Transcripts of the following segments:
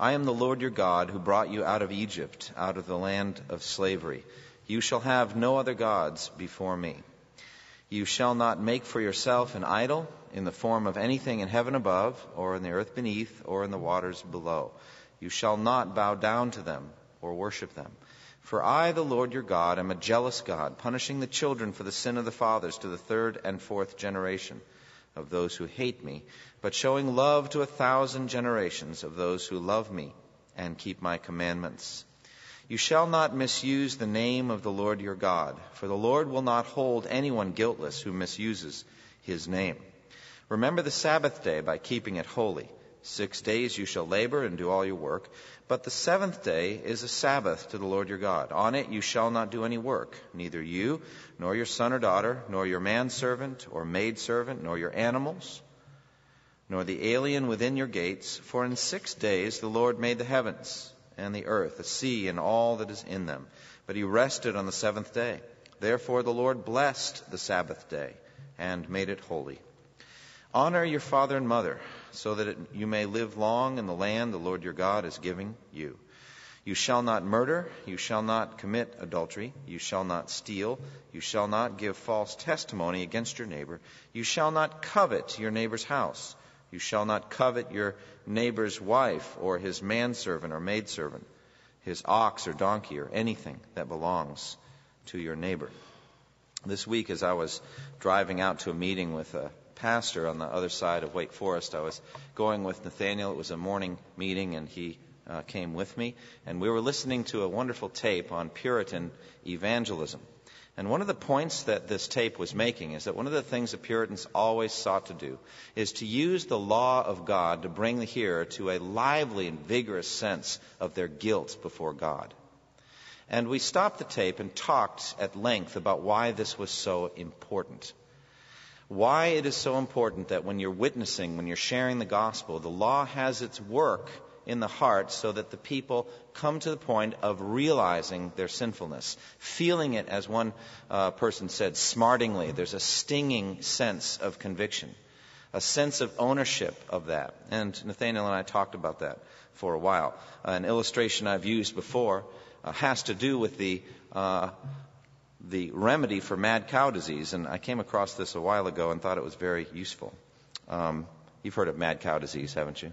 I am the Lord your God who brought you out of Egypt, out of the land of slavery. You shall have no other gods before me. You shall not make for yourself an idol in the form of anything in heaven above, or in the earth beneath, or in the waters below. You shall not bow down to them or worship them. For I, the Lord your God, am a jealous God, punishing the children for the sin of the fathers to the third and fourth generation of those who hate me, but showing love to a thousand generations of those who love me and keep my commandments. You shall not misuse the name of the Lord your God, for the Lord will not hold anyone guiltless who misuses his name. Remember the Sabbath day by keeping it holy. Six days you shall labor and do all your work, but the seventh day is a Sabbath to the Lord your God. On it you shall not do any work, neither you, nor your son or daughter, nor your manservant or maidservant, nor your animals, nor the alien within your gates. For in six days the Lord made the heavens and the earth, the sea, and all that is in them. But he rested on the seventh day. Therefore the Lord blessed the Sabbath day and made it holy. Honor your father and mother, so that it, you may live long in the land the Lord your God is giving you. You shall not murder, you shall not commit adultery, you shall not steal, you shall not give false testimony against your neighbor, you shall not covet your neighbor's house, you shall not covet your neighbor's wife or his manservant or maidservant, his ox or donkey or anything that belongs to your neighbor. This week, as I was driving out to a meeting with a pastor on the other side of Wake Forest. I was going with Nathaniel. It was a morning meeting, and he uh, came with me. And we were listening to a wonderful tape on Puritan evangelism. And one of the points that this tape was making is that one of the things the Puritans always sought to do is to use the law of God to bring the hearer to a lively and vigorous sense of their guilt before God. And we stopped the tape and talked at length about why this was so important why it is so important that when you're witnessing, when you're sharing the gospel, the law has its work in the heart so that the people come to the point of realizing their sinfulness, feeling it, as one uh, person said, smartingly. There's a stinging sense of conviction, a sense of ownership of that. And Nathaniel and I talked about that for a while. Uh, an illustration I've used before uh, has to do with the uh, the remedy for mad cow disease, and I came across this a while ago and thought it was very useful. Um, you've heard of mad cow disease, haven't you?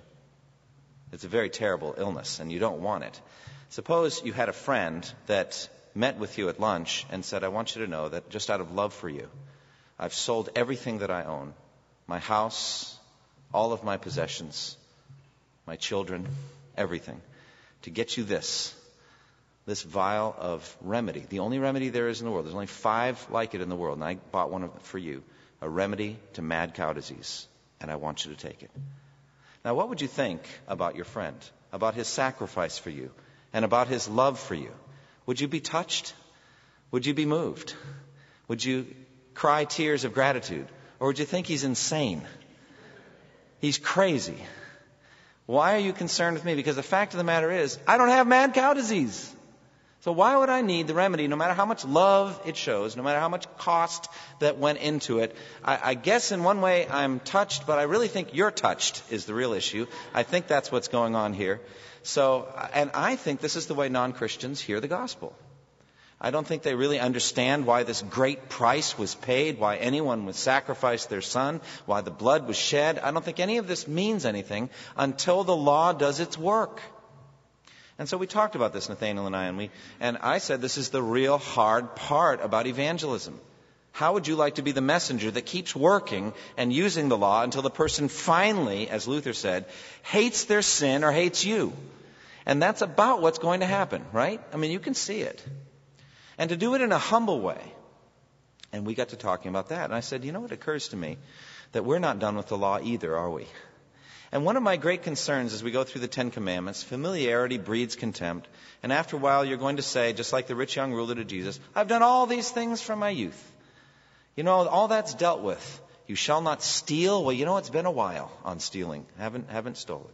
It's a very terrible illness, and you don't want it. Suppose you had a friend that met with you at lunch and said, I want you to know that just out of love for you, I've sold everything that I own my house, all of my possessions, my children, everything to get you this this vial of remedy. The only remedy there is in the world. There's only five like it in the world, and I bought one for you. A remedy to mad cow disease, and I want you to take it. Now, what would you think about your friend, about his sacrifice for you, and about his love for you? Would you be touched? Would you be moved? Would you cry tears of gratitude? Or would you think he's insane? He's crazy. Why are you concerned with me? Because the fact of the matter is, I don't have mad cow disease. So why would I need the remedy, no matter how much love it shows, no matter how much cost that went into it? I, I, guess in one way I'm touched, but I really think you're touched is the real issue. I think that's what's going on here. So, and I think this is the way non-Christians hear the gospel. I don't think they really understand why this great price was paid, why anyone would sacrifice their son, why the blood was shed. I don't think any of this means anything until the law does its work. And so we talked about this, Nathaniel and I, and we, and I said this is the real hard part about evangelism. How would you like to be the messenger that keeps working and using the law until the person finally, as Luther said, hates their sin or hates you? And that's about what's going to happen, right? I mean, you can see it. And to do it in a humble way. And we got to talking about that. And I said, you know what occurs to me? That we're not done with the law either, are we? And one of my great concerns as we go through the Ten Commandments, familiarity breeds contempt. And after a while, you're going to say, just like the rich young ruler to Jesus, I've done all these things from my youth. You know, all that's dealt with. You shall not steal. Well, you know, it's been a while on stealing. Haven't, haven't stolen.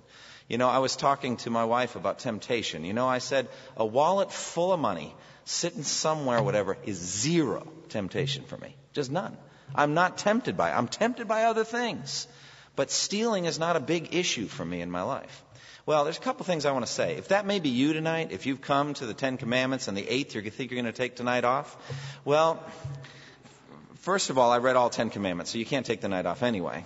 You know, I was talking to my wife about temptation. You know, I said, a wallet full of money sitting somewhere, whatever, is zero temptation for me. Just none. I'm not tempted by it. I'm tempted by other things. But stealing is not a big issue for me in my life. Well, there's a couple things I want to say. If that may be you tonight, if you've come to the Ten Commandments and the eighth you think you're going to take tonight off, well, first of all, I read all Ten Commandments, so you can't take the night off anyway.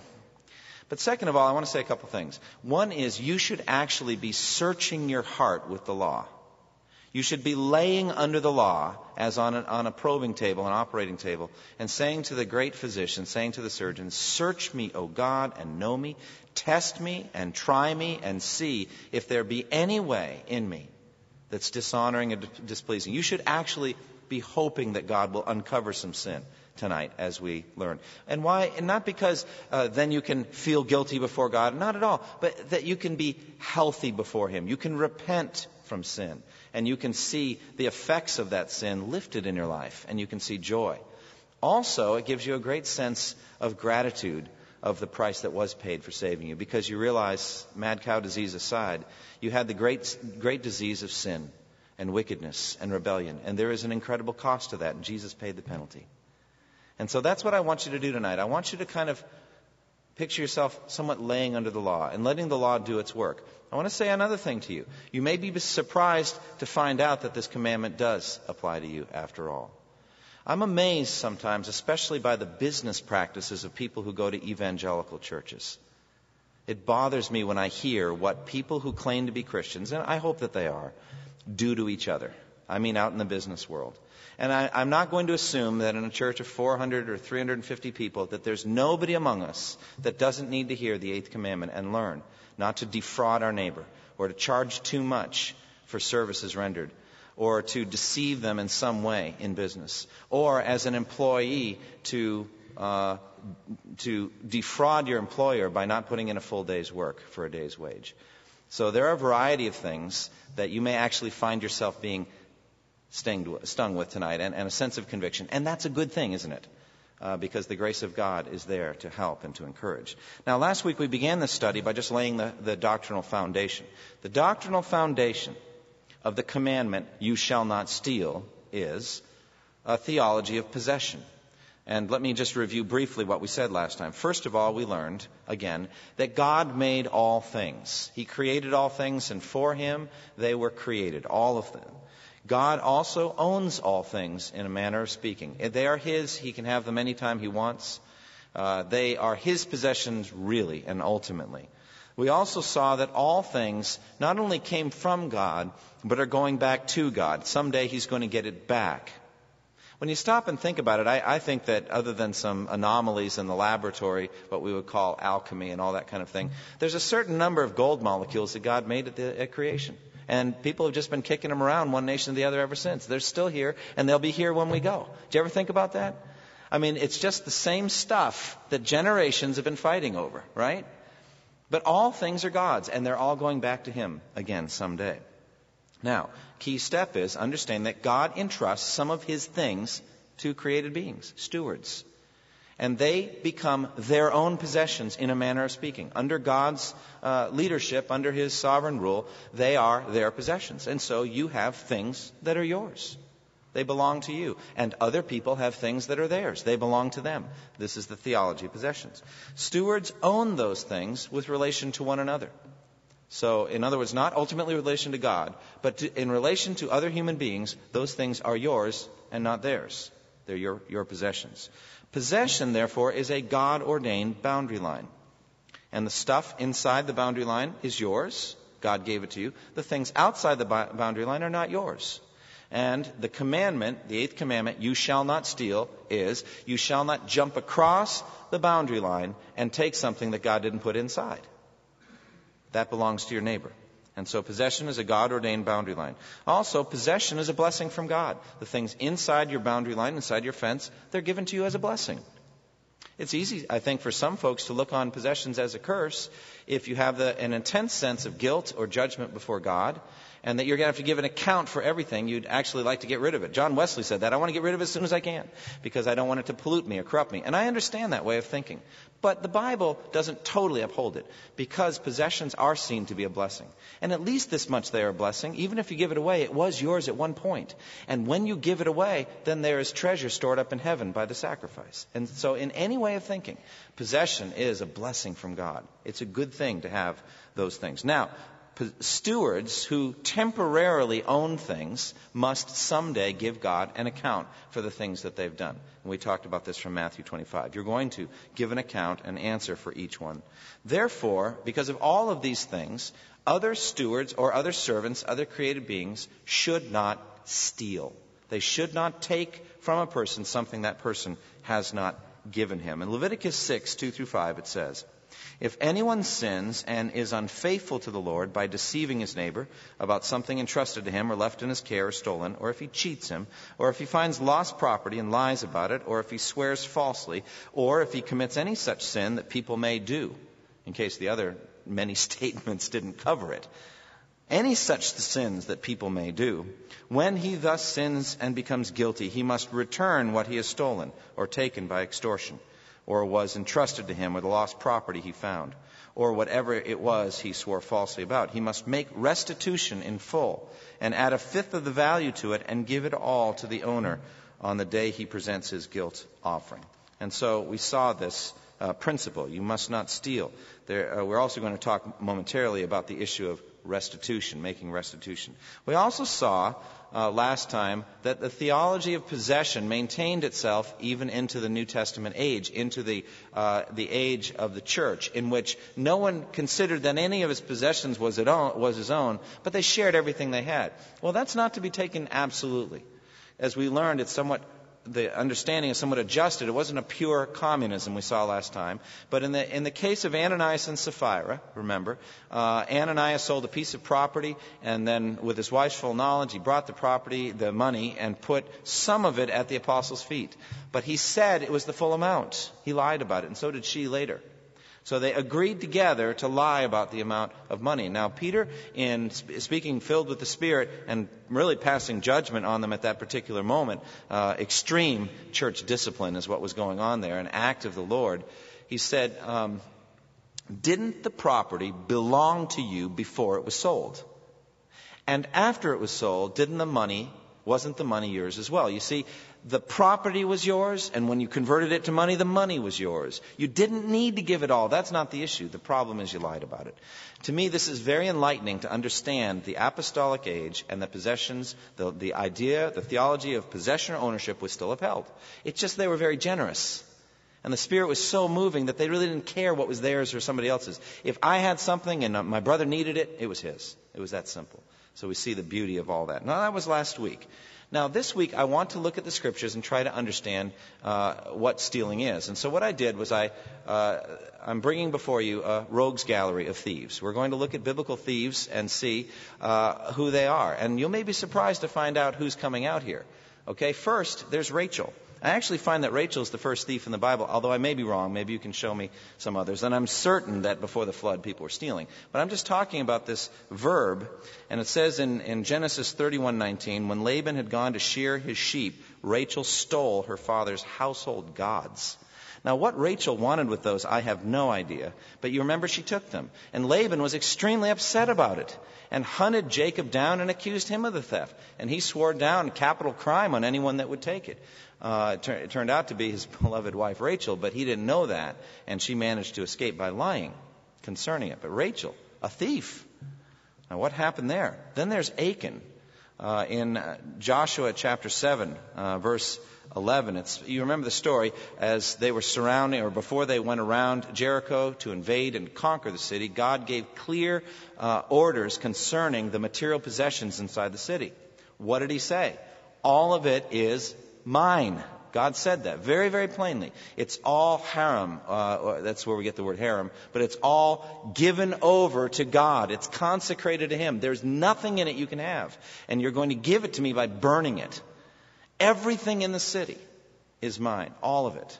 But second of all, I want to say a couple things. One is you should actually be searching your heart with the law. You should be laying under the law as on a, on a probing table, an operating table, and saying to the great physician, saying to the surgeon, Search me, O God, and know me. Test me and try me and see if there be any way in me that's dishonoring and displeasing. You should actually be hoping that God will uncover some sin tonight as we learn. And why? And not because uh, then you can feel guilty before God, not at all, but that you can be healthy before Him. You can repent from sin, and you can see the effects of that sin lifted in your life, and you can see joy. Also, it gives you a great sense of gratitude of the price that was paid for saving you, because you realize, mad cow disease aside, you had the great, great disease of sin and wickedness and rebellion, and there is an incredible cost to that, and Jesus paid the penalty. And so that's what I want you to do tonight. I want you to kind of picture yourself somewhat laying under the law and letting the law do its work. I want to say another thing to you. You may be surprised to find out that this commandment does apply to you after all. I'm amazed sometimes, especially by the business practices of people who go to evangelical churches. It bothers me when I hear what people who claim to be Christians, and I hope that they are, do to each other. I mean, out in the business world. And I, I'm not going to assume that in a church of 400 or 350 people that there's nobody among us that doesn't need to hear the eighth commandment and learn not to defraud our neighbor or to charge too much for services rendered or to deceive them in some way in business or as an employee to uh, to defraud your employer by not putting in a full day's work for a day's wage. So there are a variety of things that you may actually find yourself being stung with tonight and, and a sense of conviction. And that's a good thing, isn't it? Uh, because the grace of God is there to help and to encourage. Now, last week we began this study by just laying the, the doctrinal foundation. The doctrinal foundation of the commandment, you shall not steal, is a theology of possession. And let me just review briefly what we said last time. First of all, we learned, again, that God made all things. He created all things, and for Him they were created, all of them. God also owns all things in a manner of speaking. They are His. He can have them anytime He wants. Uh, they are His possessions, really and ultimately. We also saw that all things not only came from God, but are going back to God. Someday He's going to get it back. When you stop and think about it, I, I, think that other than some anomalies in the laboratory, what we would call alchemy and all that kind of thing, there's a certain number of gold molecules that God made at, the, at creation. And people have just been kicking them around one nation to the other ever since. They're still here, and they'll be here when we go. Do you ever think about that? I mean, it's just the same stuff that generations have been fighting over, right? But all things are God's, and they're all going back to Him again someday. Now, key step is understand that God entrusts some of His things to created beings, stewards and they become their own possessions in a manner of speaking. Under God's uh, leadership, under His sovereign rule, they are their possessions. And so you have things that are yours. They belong to you. And other people have things that are theirs. They belong to them. This is the theology of possessions. Stewards own those things with relation to one another. So, in other words, not ultimately relation to God, but to, in relation to other human beings, those things are yours and not theirs. They're your, your possessions. Possession, therefore, is a God ordained boundary line. And the stuff inside the boundary line is yours. God gave it to you. The things outside the boundary line are not yours. And the commandment, the eighth commandment, you shall not steal, is you shall not jump across the boundary line and take something that God didn't put inside. That belongs to your neighbor. And so possession is a God ordained boundary line. Also, possession is a blessing from God. The things inside your boundary line, inside your fence, they're given to you as a blessing. It's easy, I think, for some folks to look on possessions as a curse if you have the, an intense sense of guilt or judgment before God and that you're going to have to give an account for everything, you'd actually like to get rid of it. John Wesley said that. I want to get rid of it as soon as I can because I don't want it to pollute me or corrupt me. And I understand that way of thinking. But the Bible doesn't totally uphold it because possessions are seen to be a blessing. And at least this much they are a blessing. Even if you give it away, it was yours at one point. And when you give it away, then there is treasure stored up in heaven by the sacrifice. And so, in any way of thinking, possession is a blessing from God. It's a good thing to have those things. Now, stewards who temporarily own things must someday give God an account for the things that they've done. And we talked about this from Matthew 25. You're going to give an account, an answer for each one. Therefore, because of all of these things, other stewards or other servants, other created beings, should not steal. They should not take from a person something that person has not given him. In Leviticus 6, 2 through 5, it says, if anyone sins and is unfaithful to the Lord by deceiving his neighbor about something entrusted to him or left in his care or stolen, or if he cheats him, or if he finds lost property and lies about it, or if he swears falsely, or if he commits any such sin that people may do, in case the other many statements didn't cover it, any such sins that people may do, when he thus sins and becomes guilty, he must return what he has stolen or taken by extortion or was entrusted to him, or the lost property he found, or whatever it was he swore falsely about. He must make restitution in full and add a fifth of the value to it and give it all to the owner on the day he presents his guilt offering. And so we saw this uh, principle. You must not steal. There, uh, we're also going to talk momentarily about the issue of restitution, making restitution. We also saw uh, last time that the theology of possession maintained itself even into the New Testament age, into the, uh, the age of the church, in which no one considered that any of his possessions was, own, was his own, but they shared everything they had. Well, that's not to be taken absolutely. As we learned, it's somewhat the understanding is somewhat adjusted. It wasn't a pure communism we saw last time. But in the, in the case of Ananias and Sapphira, remember, uh, Ananias sold a piece of property, and then with his wife's full knowledge, he brought the property, the money, and put some of it at the apostles' feet. But he said it was the full amount. He lied about it, and so did she later. So they agreed together to lie about the amount of money. Now, Peter, in speaking filled with the Spirit and really passing judgment on them at that particular moment, uh, extreme church discipline is what was going on there, an act of the Lord. He said, um, Didn't the property belong to you before it was sold? And after it was sold, didn't the money, wasn't the money yours as well? You see, the property was yours, and when you converted it to money, the money was yours. You didn't need to give it all. That's not the issue. The problem is you lied about it. To me, this is very enlightening to understand the apostolic age and the possessions, the, the idea, the theology of possession or ownership was still upheld. It's just they were very generous. And the Spirit was so moving that they really didn't care what was theirs or somebody else's. If I had something and my brother needed it, it was his. It was that simple. So we see the beauty of all that. Now, that was last week. Now, this week I want to look at the scriptures and try to understand uh, what stealing is. And so, what I did was I, uh, I'm bringing before you a rogues gallery of thieves. We're going to look at biblical thieves and see uh, who they are. And you may be surprised to find out who's coming out here. Okay, first, there's Rachel. I actually find that Rachel is the first thief in the Bible, although I may be wrong. Maybe you can show me some others. And I'm certain that before the flood, people were stealing. But I'm just talking about this verb, and it says in, in Genesis 31:19, when Laban had gone to shear his sheep, Rachel stole her father's household gods. Now, what Rachel wanted with those, I have no idea. But you remember she took them. And Laban was extremely upset about it and hunted Jacob down and accused him of the theft. And he swore down capital crime on anyone that would take it. Uh, it, it turned out to be his beloved wife Rachel, but he didn't know that, and she managed to escape by lying concerning it. But Rachel, a thief. Now, what happened there? Then there's Achan. Uh, in Joshua chapter 7, uh, verse 11. It's, you remember the story as they were surrounding, or before they went around Jericho to invade and conquer the city, God gave clear uh, orders concerning the material possessions inside the city. What did He say? All of it is mine. God said that very, very plainly. It's all harem. Uh, that's where we get the word harem. But it's all given over to God. It's consecrated to Him. There's nothing in it you can have. And you're going to give it to me by burning it. Everything in the city is mine. All of it.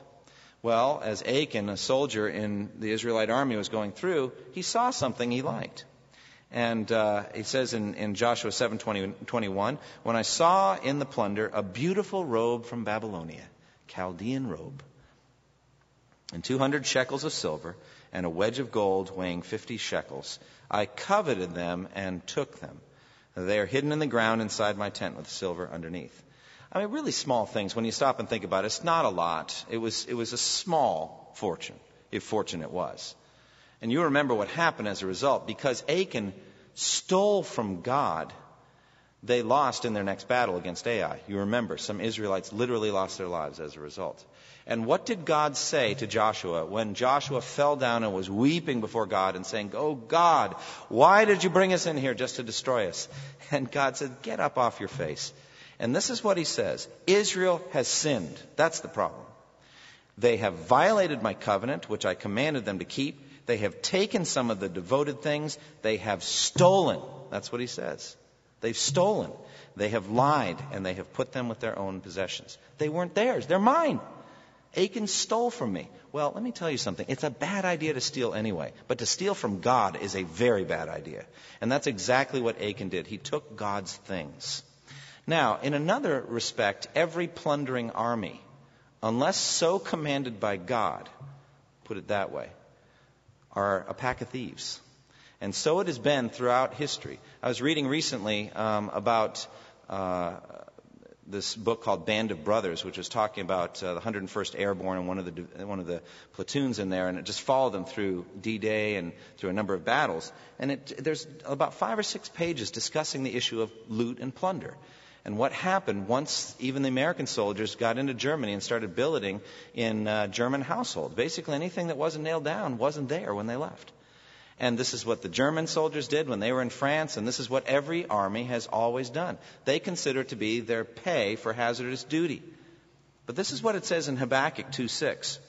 Well, as Achan, a soldier in the Israelite army, was going through, he saw something he liked. And uh, he says in, in Joshua 7 20, 21, When I saw in the plunder a beautiful robe from Babylonia, Chaldean robe, and 200 shekels of silver, and a wedge of gold weighing 50 shekels, I coveted them and took them. They are hidden in the ground inside my tent with silver underneath. I mean, really small things. When you stop and think about it, it's not a lot. It was, it was a small fortune, if fortune it was. And you remember what happened as a result. Because Achan stole from God, they lost in their next battle against Ai. You remember, some Israelites literally lost their lives as a result. And what did God say to Joshua when Joshua fell down and was weeping before God and saying, Oh God, why did you bring us in here just to destroy us? And God said, Get up off your face. And this is what he says Israel has sinned. That's the problem. They have violated my covenant, which I commanded them to keep. They have taken some of the devoted things. They have stolen. That's what he says. They've stolen. They have lied, and they have put them with their own possessions. They weren't theirs, they're mine. Achan stole from me. Well, let me tell you something. It's a bad idea to steal anyway, but to steal from God is a very bad idea. And that's exactly what Achan did. He took God's things. Now, in another respect, every plundering army, unless so commanded by God, put it that way, are a pack of thieves. And so it has been throughout history. I was reading recently um, about uh, this book called Band of Brothers, which was talking about uh, the 101st Airborne and one of the one of the platoons in there, and it just followed them through D-Day and through a number of battles. And it, there's about five or six pages discussing the issue of loot and plunder and what happened once even the American soldiers got into Germany and started billeting in uh, German households. Basically, anything that wasn't nailed down wasn't there when they left. And this is what the German soldiers did when they were in France, and this is what every army has always done. They consider it to be their pay for hazardous duty. But this is what it says in Habakkuk 2:6.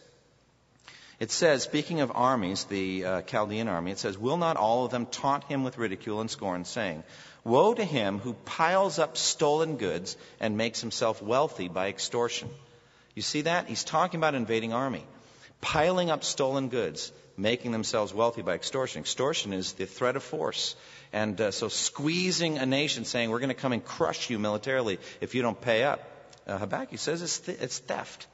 It says, speaking of armies, the uh, Chaldean army, it says, Will not all of them taunt him with ridicule and scorn, saying, Woe to him who piles up stolen goods and makes himself wealthy by extortion. You see that? He's talking about invading army. Piling up stolen goods, making themselves wealthy by extortion. Extortion is the threat of force. And uh, so squeezing a nation, saying, we're going to come and crush you militarily if you don't pay up. Uh, Habakkuk says it's, th- it's theft.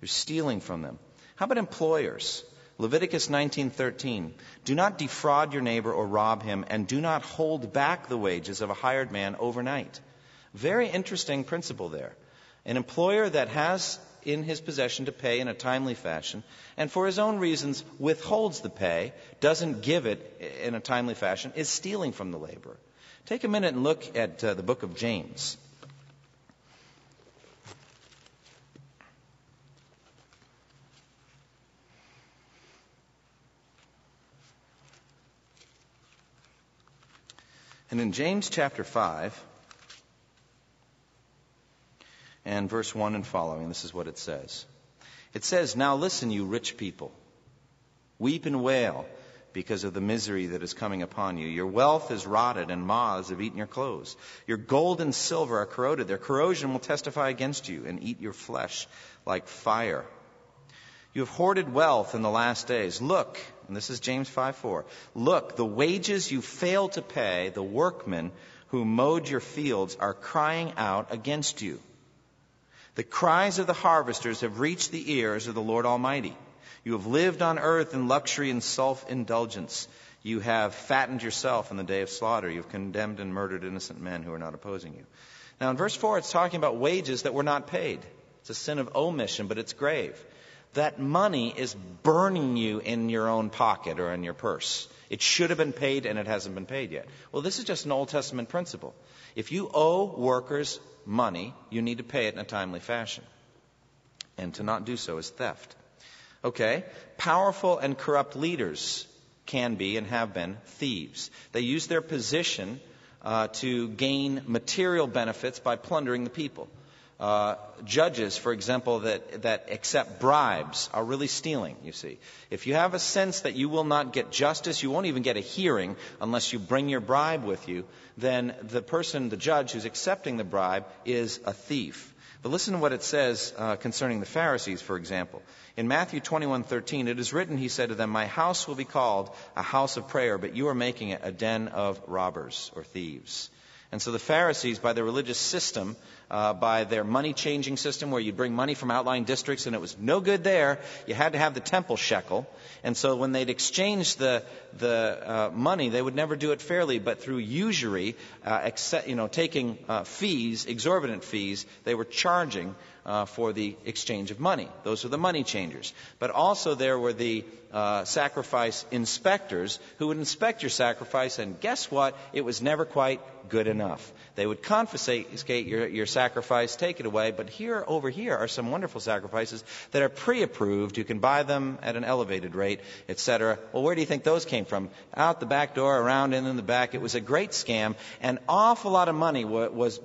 You're stealing from them. How about employers? Leviticus 19:13 Do not defraud your neighbor or rob him and do not hold back the wages of a hired man overnight. Very interesting principle there. An employer that has in his possession to pay in a timely fashion and for his own reasons withholds the pay, doesn't give it in a timely fashion, is stealing from the laborer. Take a minute and look at uh, the book of James. And in James chapter 5 and verse 1 and following, this is what it says. It says, Now listen, you rich people. Weep and wail because of the misery that is coming upon you. Your wealth is rotted, and moths have eaten your clothes. Your gold and silver are corroded. Their corrosion will testify against you and eat your flesh like fire. You have hoarded wealth in the last days. Look, and this is James 5 4. Look, the wages you failed to pay, the workmen who mowed your fields are crying out against you. The cries of the harvesters have reached the ears of the Lord Almighty. You have lived on earth in luxury and self indulgence. You have fattened yourself in the day of slaughter. You have condemned and murdered innocent men who are not opposing you. Now, in verse 4, it's talking about wages that were not paid. It's a sin of omission, but it's grave that money is burning you in your own pocket or in your purse. It should have been paid and it hasn't been paid yet. Well, this is just an Old Testament principle. If you owe workers money, you need to pay it in a timely fashion. And to not do so is theft. Okay? Powerful and corrupt leaders can be and have been thieves. They use their position uh, to gain material benefits by plundering the people uh, judges, for example, that, that accept bribes are really stealing, you see. If you have a sense that you will not get justice, you won't even get a hearing unless you bring your bribe with you, then the person, the judge who's accepting the bribe, is a thief. But listen to what it says uh, concerning the Pharisees, for example. In Matthew 21:13, it is written, he said to them, "My house will be called a house of prayer, but you are making it a den of robbers or thieves." And so the Pharisees, by their religious system, uh, by their money changing system, where you'd bring money from outlying districts and it was no good there, you had to have the temple shekel. And so when they'd exchange the, the uh, money, they would never do it fairly, but through usury, uh, accept, you know, taking uh, fees, exorbitant fees, they were charging uh, for the exchange of money. Those were the money changers. But also there were the uh, sacrifice inspectors who would inspect your sacrifice, and guess what? It was never quite good enough. They would confiscate your, your sacrifice, take it away, but here, over here, are some wonderful sacrifices that are pre approved. You can buy them at an elevated rate, etc. Well, where do you think those came from? Out the back door, around and in the back. It was a great scam. An awful lot of money was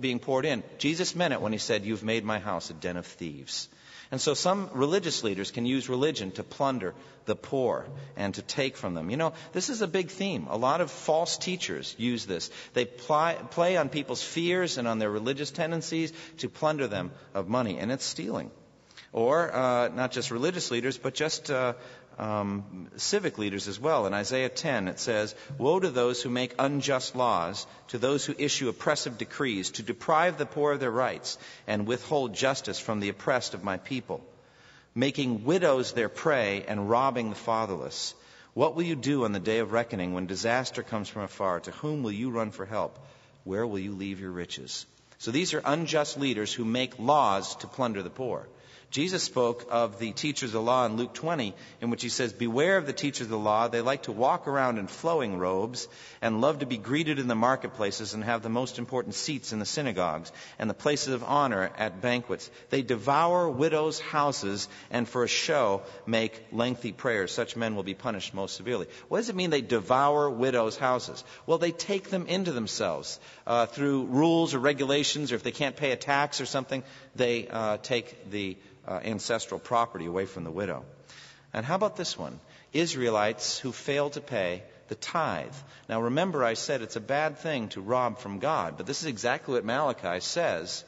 being poured in. Jesus meant it when he said, You've made my house a den of thieves. And so some religious leaders can use religion to plunder the poor and to take from them. You know, this is a big theme. A lot of false teachers use this. They ply, play on people's fears and on their religious tendencies to plunder them of money, and it's stealing. Or uh, not just religious leaders, but just uh, um, civic leaders as well. In Isaiah 10, it says, Woe to those who make unjust laws, to those who issue oppressive decrees, to deprive the poor of their rights and withhold justice from the oppressed of my people, making widows their prey and robbing the fatherless. What will you do on the day of reckoning when disaster comes from afar? To whom will you run for help? Where will you leave your riches? So these are unjust leaders who make laws to plunder the poor. Jesus spoke of the teachers of the law in Luke 20, in which he says, Beware of the teachers of the law. They like to walk around in flowing robes and love to be greeted in the marketplaces and have the most important seats in the synagogues and the places of honor at banquets. They devour widows' houses and for a show make lengthy prayers. Such men will be punished most severely. What does it mean they devour widows' houses? Well, they take them into themselves uh, through rules or regulations, or if they can't pay a tax or something, they uh, take the uh, ancestral property away from the widow. And how about this one? Israelites who fail to pay the tithe. Now remember, I said it's a bad thing to rob from God, but this is exactly what Malachi says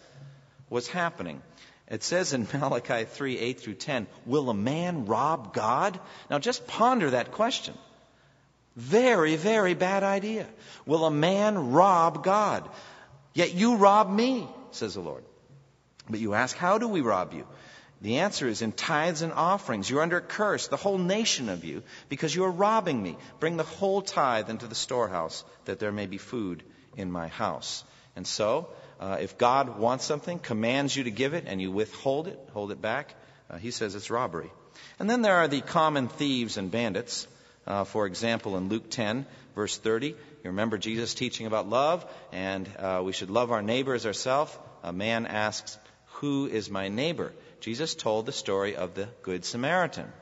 was happening. It says in Malachi 3 8 through 10, Will a man rob God? Now just ponder that question. Very, very bad idea. Will a man rob God? Yet you rob me, says the Lord. But you ask, How do we rob you? The answer is in tithes and offerings. You're under a curse, the whole nation of you, because you are robbing me. Bring the whole tithe into the storehouse, that there may be food in my house. And so, uh, if God wants something, commands you to give it, and you withhold it, hold it back, uh, he says it's robbery. And then there are the common thieves and bandits. Uh, for example, in Luke 10, verse 30, you remember Jesus teaching about love, and uh, we should love our neighbor as ourselves. A man asks, Who is my neighbor? Jesus told the story of the Good Samaritan.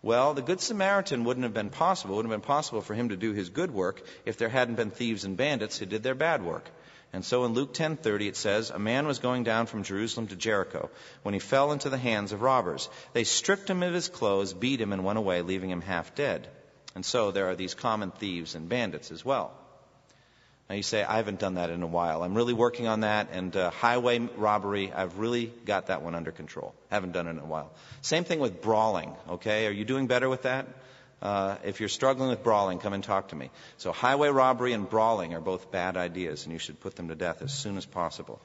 Well, the Good Samaritan wouldn't have been possible. It wouldn't have been possible for him to do his good work if there hadn't been thieves and bandits who did their bad work. And so in Luke 10:30 it says, "A man was going down from Jerusalem to Jericho when he fell into the hands of robbers. They stripped him of his clothes, beat him, and went away, leaving him half dead." And so there are these common thieves and bandits as well. You say, I haven't done that in a while. I'm really working on that, and uh, highway robbery, I've really got that one under control. Haven't done it in a while. Same thing with brawling, okay? Are you doing better with that? Uh, if you're struggling with brawling, come and talk to me. So highway robbery and brawling are both bad ideas, and you should put them to death as soon as possible.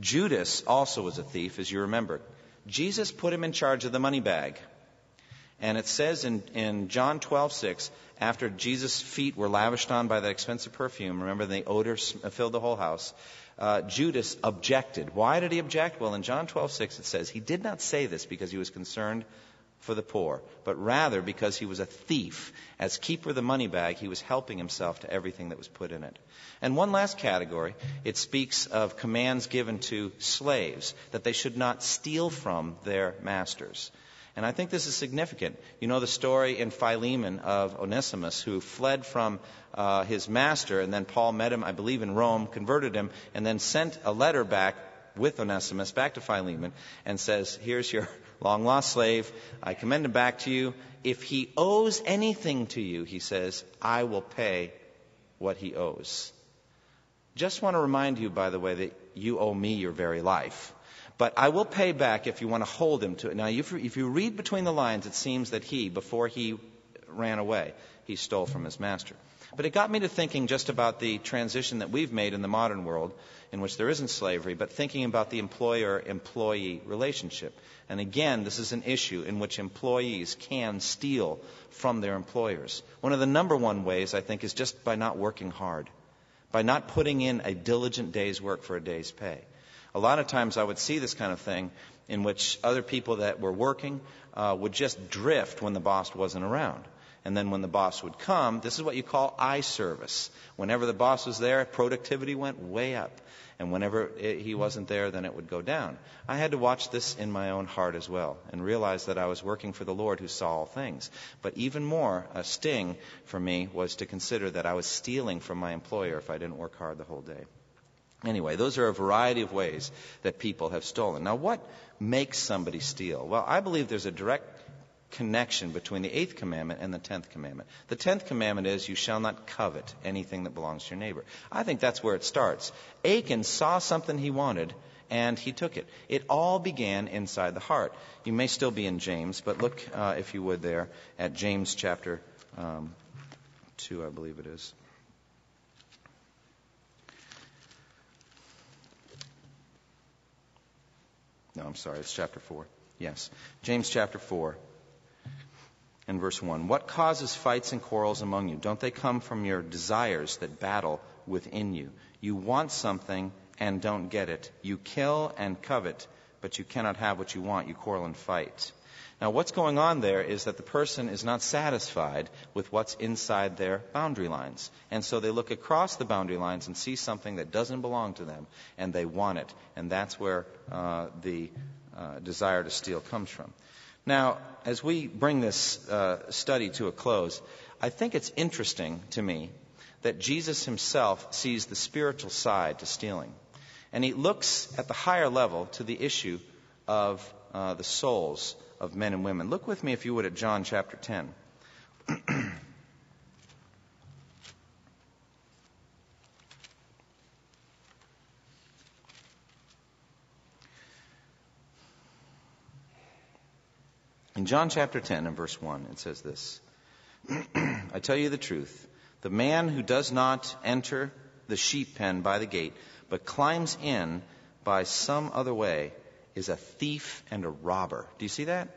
Judas also was a thief, as you remember. Jesus put him in charge of the money bag. And it says in, in John 12, 6, after Jesus' feet were lavished on by that expensive perfume, remember the odor filled the whole house, uh, Judas objected. Why did he object? Well, in John 12, 6, it says, he did not say this because he was concerned for the poor, but rather because he was a thief. As keeper of the money bag, he was helping himself to everything that was put in it. And one last category, it speaks of commands given to slaves that they should not steal from their masters. And I think this is significant. You know the story in Philemon of Onesimus who fled from uh, his master, and then Paul met him, I believe, in Rome, converted him, and then sent a letter back with Onesimus back to Philemon and says, Here's your long lost slave. I commend him back to you. If he owes anything to you, he says, I will pay what he owes. Just want to remind you, by the way, that you owe me your very life. But I will pay back if you want to hold him to it. Now, if if you read between the lines, it seems that he, before he ran away, he stole from his master. But it got me to thinking just about the transition that we've made in the modern world, in which there isn't slavery, but thinking about the employer employee relationship. And again, this is an issue in which employees can steal from their employers. One of the number one ways, I think, is just by not working hard, by not putting in a diligent day's work for a day's pay. A lot of times I would see this kind of thing in which other people that were working uh, would just drift when the boss wasn't around. And then when the boss would come, this is what you call eye service. Whenever the boss was there, productivity went way up. And whenever it, he wasn't there, then it would go down. I had to watch this in my own heart as well and realize that I was working for the Lord who saw all things. But even more, a sting for me was to consider that I was stealing from my employer if I didn't work hard the whole day. Anyway, those are a variety of ways that people have stolen. Now, what makes somebody steal? Well, I believe there's a direct connection between the eighth commandment and the tenth commandment. The tenth commandment is, You shall not covet anything that belongs to your neighbor. I think that's where it starts. Achan saw something he wanted and he took it. It all began inside the heart. You may still be in James, but look, uh, if you would, there at James chapter um, 2, I believe it is. No, I'm sorry, it's chapter 4. Yes. James chapter 4 and verse 1. What causes fights and quarrels among you? Don't they come from your desires that battle within you? You want something and don't get it. You kill and covet, but you cannot have what you want. You quarrel and fight. Now, what's going on there is that the person is not satisfied with what's inside their boundary lines. And so they look across the boundary lines and see something that doesn't belong to them, and they want it. And that's where uh, the uh, desire to steal comes from. Now, as we bring this uh, study to a close, I think it's interesting to me that Jesus himself sees the spiritual side to stealing. And he looks at the higher level to the issue of uh, the souls of men and women. Look with me, if you would, at John chapter 10. In John chapter 10 and verse 1, it says this I tell you the truth. The man who does not enter the sheep pen by the gate, but climbs in by some other way, is a thief and a robber. Do you see that?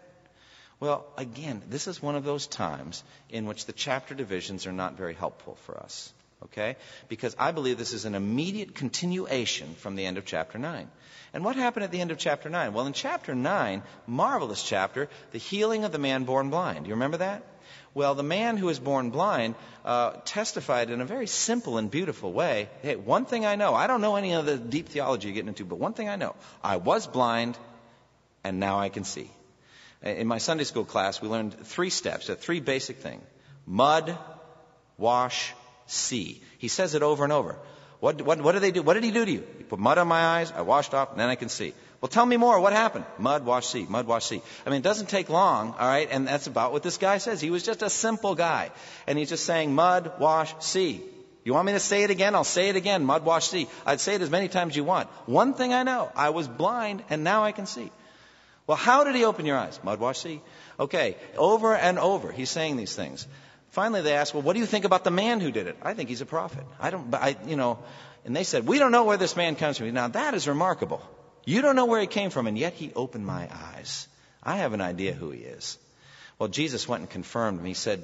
Well, again, this is one of those times in which the chapter divisions are not very helpful for us. Okay? Because I believe this is an immediate continuation from the end of chapter 9. And what happened at the end of chapter 9? Well, in chapter 9, marvelous chapter, the healing of the man born blind. You remember that? Well, the man who was born blind uh, testified in a very simple and beautiful way. Hey, one thing I know, I don't know any of the deep theology you're getting into, but one thing I know I was blind, and now I can see. In my Sunday school class, we learned three steps, three basic things mud, wash, see. He says it over and over. What, what, what did they do? What did he do to you? He put mud on my eyes, I washed off, and then I can see. Well, tell me more. What happened? Mud, wash, see. Mud, wash, see. I mean, it doesn't take long, all right? And that's about what this guy says. He was just a simple guy. And he's just saying mud, wash, see. You want me to say it again? I'll say it again. Mud, wash, see. I'd say it as many times as you want. One thing I know. I was blind, and now I can see. Well, how did he open your eyes? Mud, wash, see. Okay. Over and over, he's saying these things. Finally, they asked, well, what do you think about the man who did it? I think he's a prophet. I don't, but I, you know, and they said, we don't know where this man comes from. Now that is remarkable. You don't know where he came from, and yet he opened my eyes. I have an idea who he is. Well, Jesus went and confirmed him. He said,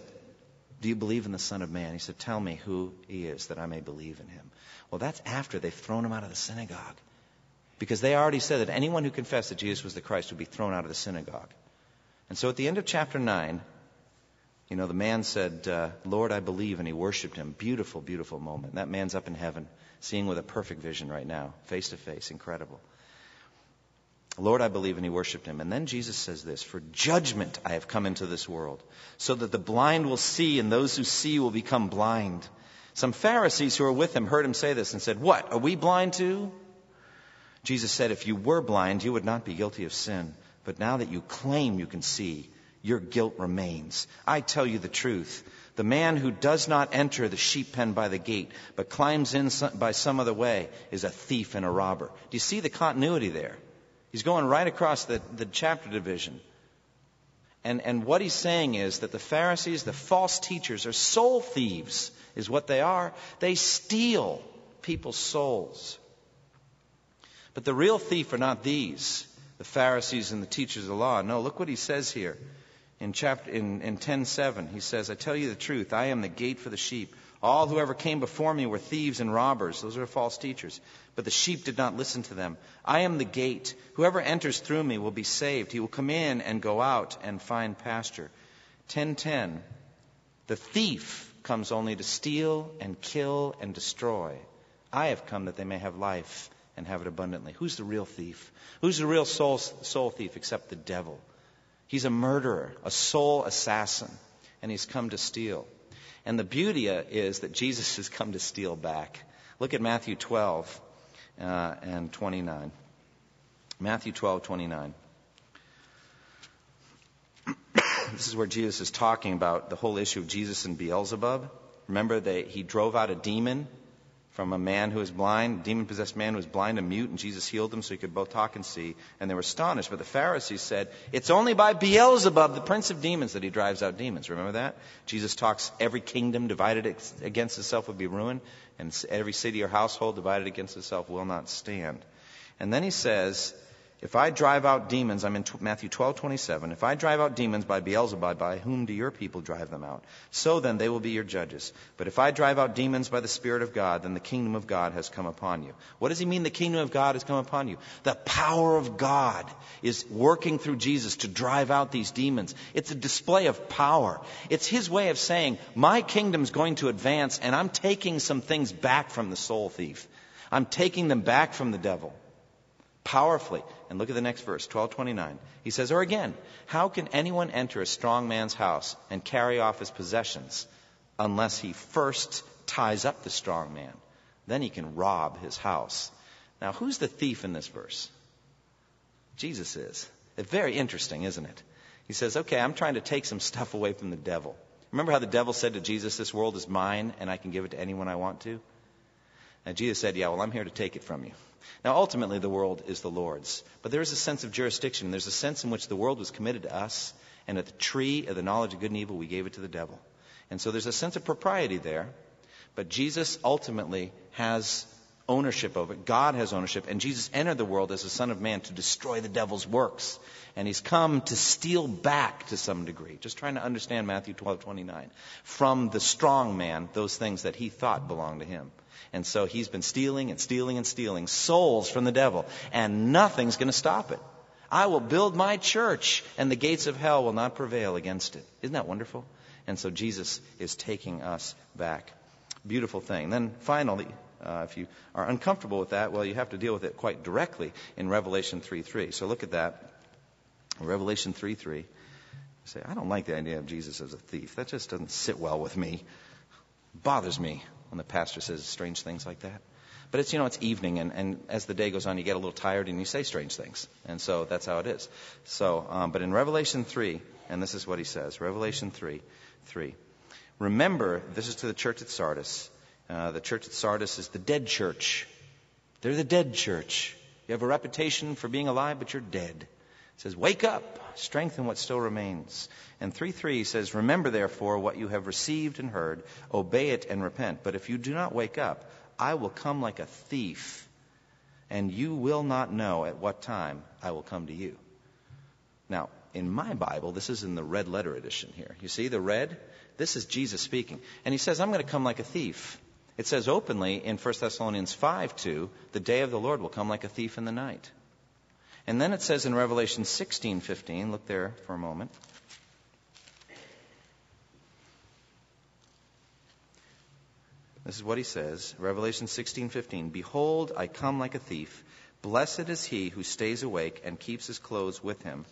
do you believe in the Son of Man? He said, tell me who he is that I may believe in him. Well, that's after they've thrown him out of the synagogue. Because they already said that anyone who confessed that Jesus was the Christ would be thrown out of the synagogue. And so at the end of chapter 9, you know, the man said, uh, Lord, I believe, and he worshiped him. Beautiful, beautiful moment. That man's up in heaven, seeing with a perfect vision right now, face to face. Incredible. Lord, I believe, and he worshiped him. And then Jesus says this For judgment I have come into this world, so that the blind will see, and those who see will become blind. Some Pharisees who were with him heard him say this and said, What? Are we blind too? Jesus said, If you were blind, you would not be guilty of sin. But now that you claim you can see, your guilt remains. I tell you the truth. The man who does not enter the sheep pen by the gate, but climbs in by some other way, is a thief and a robber. Do you see the continuity there? He's going right across the, the chapter division. And, and what he's saying is that the Pharisees, the false teachers, are soul thieves, is what they are. They steal people's souls. But the real thief are not these, the Pharisees and the teachers of the law. No, look what he says here in chapter in, in 10:7. He says, "I tell you the truth, I am the gate for the sheep. All who ever came before me were thieves and robbers. Those are false teachers. But the sheep did not listen to them. I am the gate. Whoever enters through me will be saved. He will come in and go out and find pasture. 10:10. The thief comes only to steal and kill and destroy. I have come that they may have life and have it abundantly. Who's the real thief? Who's the real soul, soul thief except the devil? He's a murderer, a soul assassin, and he's come to steal. And the beauty is that Jesus has come to steal back. Look at Matthew 12 uh, and 29. Matthew 12, 29. this is where Jesus is talking about the whole issue of Jesus and Beelzebub. Remember that he drove out a demon from a man who was blind, demon possessed man who was blind and mute, and Jesus healed him so he could both talk and see. And they were astonished. But the Pharisees said, It's only by Beelzebub, the prince of demons, that he drives out demons. Remember that? Jesus talks, every kingdom divided against itself will be ruined, and every city or household divided against itself will not stand. And then he says, if I drive out demons, I'm in Matthew 12:27. If I drive out demons by Beelzebub, by whom do your people drive them out? So then they will be your judges. But if I drive out demons by the Spirit of God, then the kingdom of God has come upon you. What does he mean the kingdom of God has come upon you? The power of God is working through Jesus to drive out these demons. It's a display of power. It's his way of saying, my kingdom's going to advance and I'm taking some things back from the soul thief. I'm taking them back from the devil powerfully. And look at the next verse, 1229. He says, Or again, how can anyone enter a strong man's house and carry off his possessions unless he first ties up the strong man? Then he can rob his house. Now, who's the thief in this verse? Jesus is. It's very interesting, isn't it? He says, Okay, I'm trying to take some stuff away from the devil. Remember how the devil said to Jesus, This world is mine and I can give it to anyone I want to? And Jesus said, Yeah, well, I'm here to take it from you. Now, ultimately, the world is the Lord's. But there is a sense of jurisdiction. There's a sense in which the world was committed to us, and at the tree of the knowledge of good and evil, we gave it to the devil. And so there's a sense of propriety there. But Jesus ultimately has ownership of it. God has ownership. And Jesus entered the world as the Son of Man to destroy the devil's works. And he's come to steal back to some degree. Just trying to understand Matthew 12, 29. From the strong man, those things that he thought belonged to him. And so he's been stealing and stealing and stealing souls from the devil, and nothing's going to stop it. I will build my church, and the gates of hell will not prevail against it. Isn't that wonderful? And so Jesus is taking us back. Beautiful thing. Then finally, uh, if you are uncomfortable with that, well, you have to deal with it quite directly in Revelation 3:3. So look at that. Revelation 3:3. Say, I don't like the idea of Jesus as a thief. That just doesn't sit well with me. Bothers me when the pastor says strange things like that. But it's, you know, it's evening, and, and as the day goes on, you get a little tired and you say strange things. And so that's how it is. So, um, but in Revelation 3, and this is what he says Revelation 3 3. Remember, this is to the church at Sardis. Uh, the church at Sardis is the dead church. They're the dead church. You have a reputation for being alive, but you're dead. Says, Wake up, strengthen what still remains. And 3 3 says, Remember therefore what you have received and heard, obey it and repent. But if you do not wake up, I will come like a thief, and you will not know at what time I will come to you. Now, in my Bible, this is in the red letter edition here. You see the red? This is Jesus speaking. And he says, I'm going to come like a thief. It says openly in 1 Thessalonians 5 2, the day of the Lord will come like a thief in the night. And then it says in Revelation 16:15, look there for a moment. This is what he says, Revelation 16:15, "Behold, I come like a thief. Blessed is he who stays awake and keeps his clothes with him,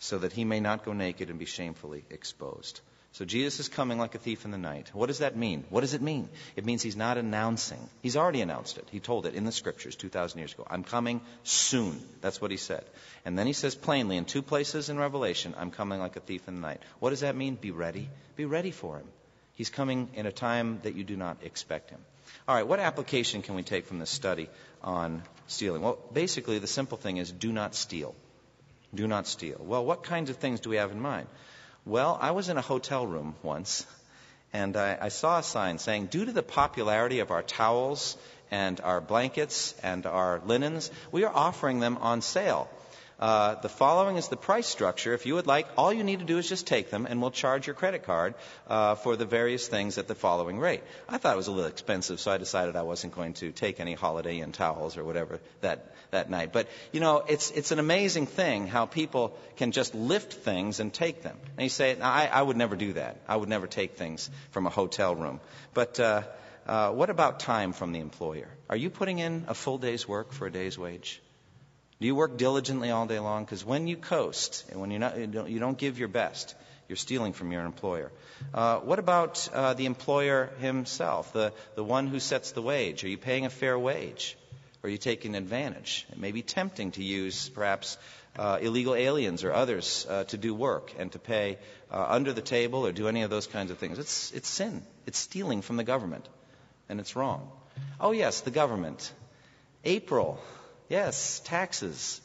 so that he may not go naked and be shamefully exposed." So Jesus is coming like a thief in the night. What does that mean? What does it mean? It means he's not announcing. He's already announced it. He told it in the scriptures 2,000 years ago. I'm coming soon. That's what he said. And then he says plainly in two places in Revelation, I'm coming like a thief in the night. What does that mean? Be ready. Be ready for him. He's coming in a time that you do not expect him. All right, what application can we take from this study on stealing? Well, basically, the simple thing is do not steal. Do not steal. Well, what kinds of things do we have in mind? Well, I was in a hotel room once, and I, I saw a sign saying, due to the popularity of our towels and our blankets and our linens, we are offering them on sale. Uh, the following is the price structure. If you would like, all you need to do is just take them, and we'll charge your credit card uh, for the various things at the following rate. I thought it was a little expensive, so I decided I wasn't going to take any Holiday Inn towels or whatever that that night. But you know, it's it's an amazing thing how people can just lift things and take them. And you say, I, I would never do that. I would never take things from a hotel room. But uh, uh, what about time from the employer? Are you putting in a full day's work for a day's wage? Do you work diligently all day long? Because when you coast and when not, you, don't, you, don't, give your best, you're stealing from your employer. Uh, what about uh, the employer himself, the, the one who sets the wage? Are you paying a fair wage? Or are you taking advantage? It may be tempting to use perhaps uh, illegal aliens or others uh, to do work and to pay uh, under the table or do any of those kinds of things. It's, it's sin. It's stealing from the government, and it's wrong. Oh, yes, the government. April Yes, taxes.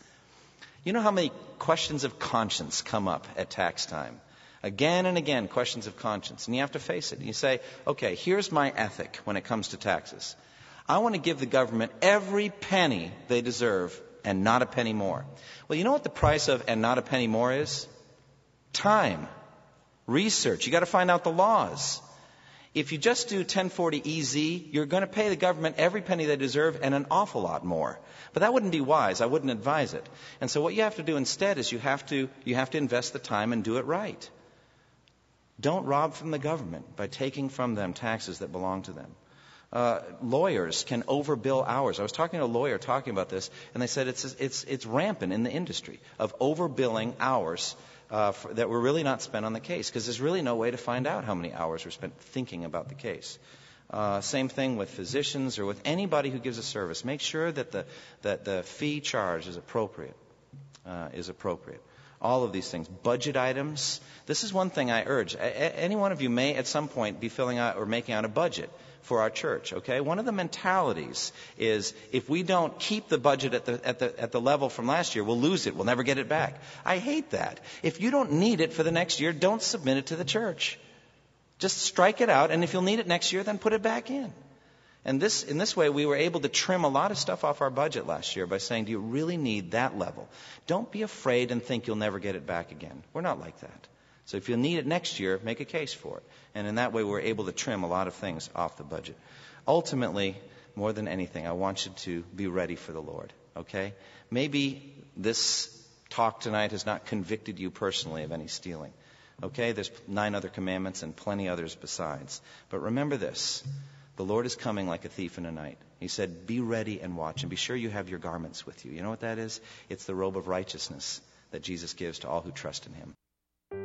You know how many questions of conscience come up at tax time? Again and again, questions of conscience. And you have to face it. You say, okay, here's my ethic when it comes to taxes. I want to give the government every penny they deserve and not a penny more. Well, you know what the price of and not a penny more is? Time. Research. You got to find out the laws. If you just do 1040 EZ, you're going to pay the government every penny they deserve and an awful lot more. But that wouldn't be wise. I wouldn't advise it. And so what you have to do instead is you have to, you have to invest the time and do it right. Don't rob from the government by taking from them taxes that belong to them. Uh, lawyers can overbill hours. I was talking to a lawyer talking about this, and they said it's, it's, it's rampant in the industry of overbilling hours uh, for, that were really not spent on the case because there's really no way to find out how many hours were spent thinking about the case. Uh, same thing with physicians or with anybody who gives a service. Make sure that the, that the fee charged is appropriate. Uh, is appropriate. All of these things. Budget items. This is one thing I urge. A- any one of you may at some point be filling out or making out a budget for our church, okay? One of the mentalities is if we don't keep the budget at the, at the, at the level from last year, we'll lose it. We'll never get it back. I hate that. If you don't need it for the next year, don't submit it to the church. Just strike it out, and if you'll need it next year, then put it back in. And this, in this way, we were able to trim a lot of stuff off our budget last year by saying, Do you really need that level? Don't be afraid and think you'll never get it back again. We're not like that. So if you'll need it next year, make a case for it. And in that way, we're able to trim a lot of things off the budget. Ultimately, more than anything, I want you to be ready for the Lord, okay? Maybe this talk tonight has not convicted you personally of any stealing. Okay, there's nine other commandments and plenty others besides. But remember this the Lord is coming like a thief in the night. He said, Be ready and watch, and be sure you have your garments with you. You know what that is? It's the robe of righteousness that Jesus gives to all who trust in him.